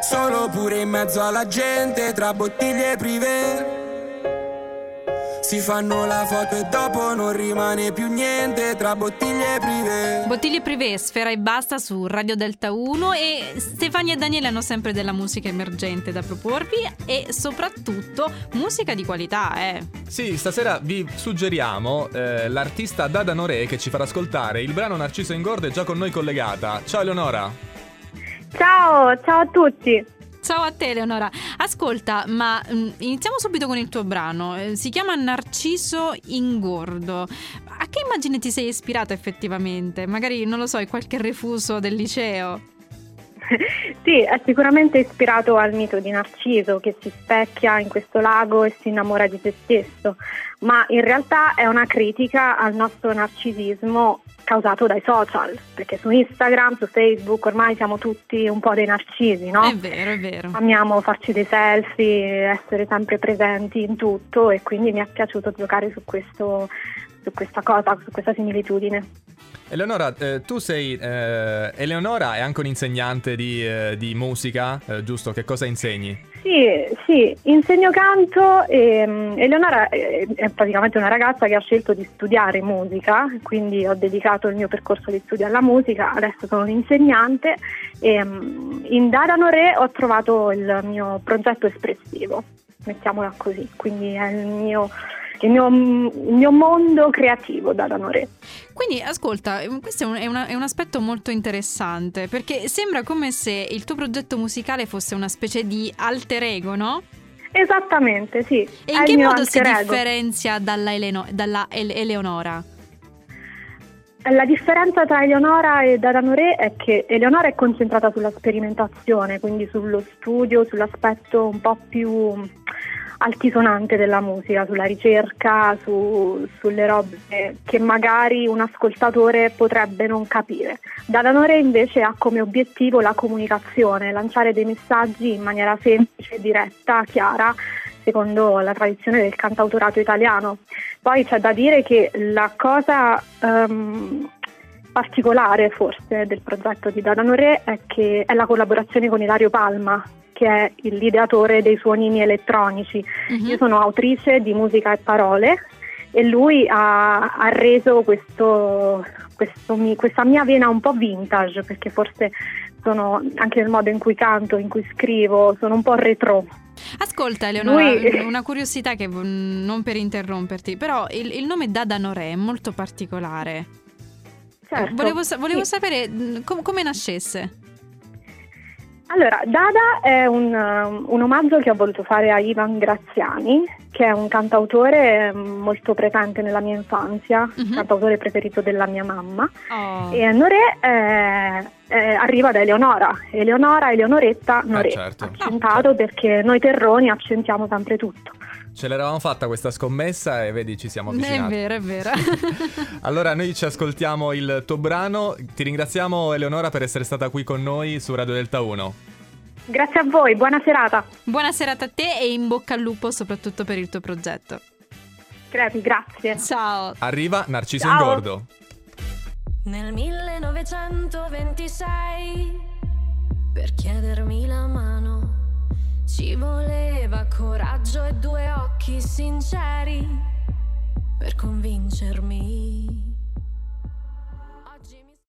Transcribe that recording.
Solo pure in mezzo alla gente, tra bottiglie prive. Si fanno la foto e dopo non rimane più niente tra bottiglie prive. Bottiglie prive, sfera e basta su Radio Delta 1 e Stefania e Daniele hanno sempre della musica emergente da proporvi e soprattutto musica di qualità, eh. Sì, stasera vi suggeriamo eh, l'artista Dada Noré che ci farà ascoltare il brano Narciso Ingordo è già con noi collegata. Ciao Eleonora. Ciao, ciao a tutti. Ciao a te Eleonora. Ascolta, ma mh, iniziamo subito con il tuo brano. Eh, si chiama Narciso Ingordo. A che immagine ti sei ispirata effettivamente? Magari, non lo so, è qualche refuso del liceo? sì, è sicuramente ispirato al mito di Narciso che si specchia in questo lago e si innamora di se stesso, ma in realtà è una critica al nostro narcisismo causato dai social, perché su Instagram, su Facebook ormai siamo tutti un po' dei narcisi, no? È vero, è vero. Amiamo farci dei selfie, essere sempre presenti in tutto e quindi mi è piaciuto giocare su, questo, su questa cosa, su questa similitudine. Eleonora, eh, tu sei eh, Eleonora è anche un'insegnante di, eh, di musica, eh, giusto? Che cosa insegni? Sì, sì, insegno canto e um, Eleonora è, è, praticamente una ragazza che ha scelto di studiare musica, quindi ho dedicato il mio percorso di studio alla musica, adesso sono un'insegnante e um, in Dadano Re ho trovato il mio progetto espressivo, mettiamola così, quindi è il mio il mio, il mio mondo creativo da Danore. Quindi ascolta, questo è un, è, una, è un, aspetto molto interessante perché sembra come se il tuo progetto musicale fosse una specie di alter ego, no? Esattamente, sì. E in che modo si ego. differenzia dalla, Eleno, dalla Ele- Eleonora? La differenza tra Eleonora e Dadanore è che Eleonora è concentrata sulla sperimentazione, quindi sullo studio, sull'aspetto un po' più altisonante della musica, sulla ricerca, su, sulle robe che magari un ascoltatore potrebbe non capire. Dadanore invece ha come obiettivo la comunicazione, lanciare dei messaggi in maniera semplice, diretta, chiara, secondo la tradizione del cantautorato italiano. Poi c'è da dire che la cosa um, particolare forse del progetto di Dadanore è che è la collaborazione con Ilario Palma, che è l'ideatore dei suonini elettronici. Uh-huh. Io sono autrice di musica e parole e lui ha, ha reso questo, questo, questa mia vena un po' vintage perché forse sono anche nel modo in cui canto, in cui scrivo, sono un po' retro. Ascolta Eleonora, Lui... una curiosità che non per interromperti, però il, il nome Dada Norè è molto particolare. Certo, volevo, volevo sì. sapere com- come nascesse. Allora, Dada è un, um, un, omaggio che ho voluto fare a Ivan Graziani, che è un cantautore um, molto presente nella mia infanzia, uh-huh. cantautore preferito della mia mamma. Oh. E Noré è, è, arriva da Eleonora, Eleonora, Eleonoretta, Noré, eh, certo. accentato perché noi terroni accentiamo sempre tutto. Ce l'eravamo fatta questa scommessa e vedi ci siamo avvicinati. È vero, è vero. allora noi ci ascoltiamo il tuo brano. Ti ringraziamo Eleonora per essere stata qui con noi su Radio Delta 1. Grazie a voi, buona serata. Buona serata a te e in bocca al lupo soprattutto per il tuo progetto. Crepi, grazie. Ciao. Arriva Narciso Ciao. Ingordo. Nel 1926. Per chiedermi la mano ci voleva coraggio e due occhi sinceri per convincermi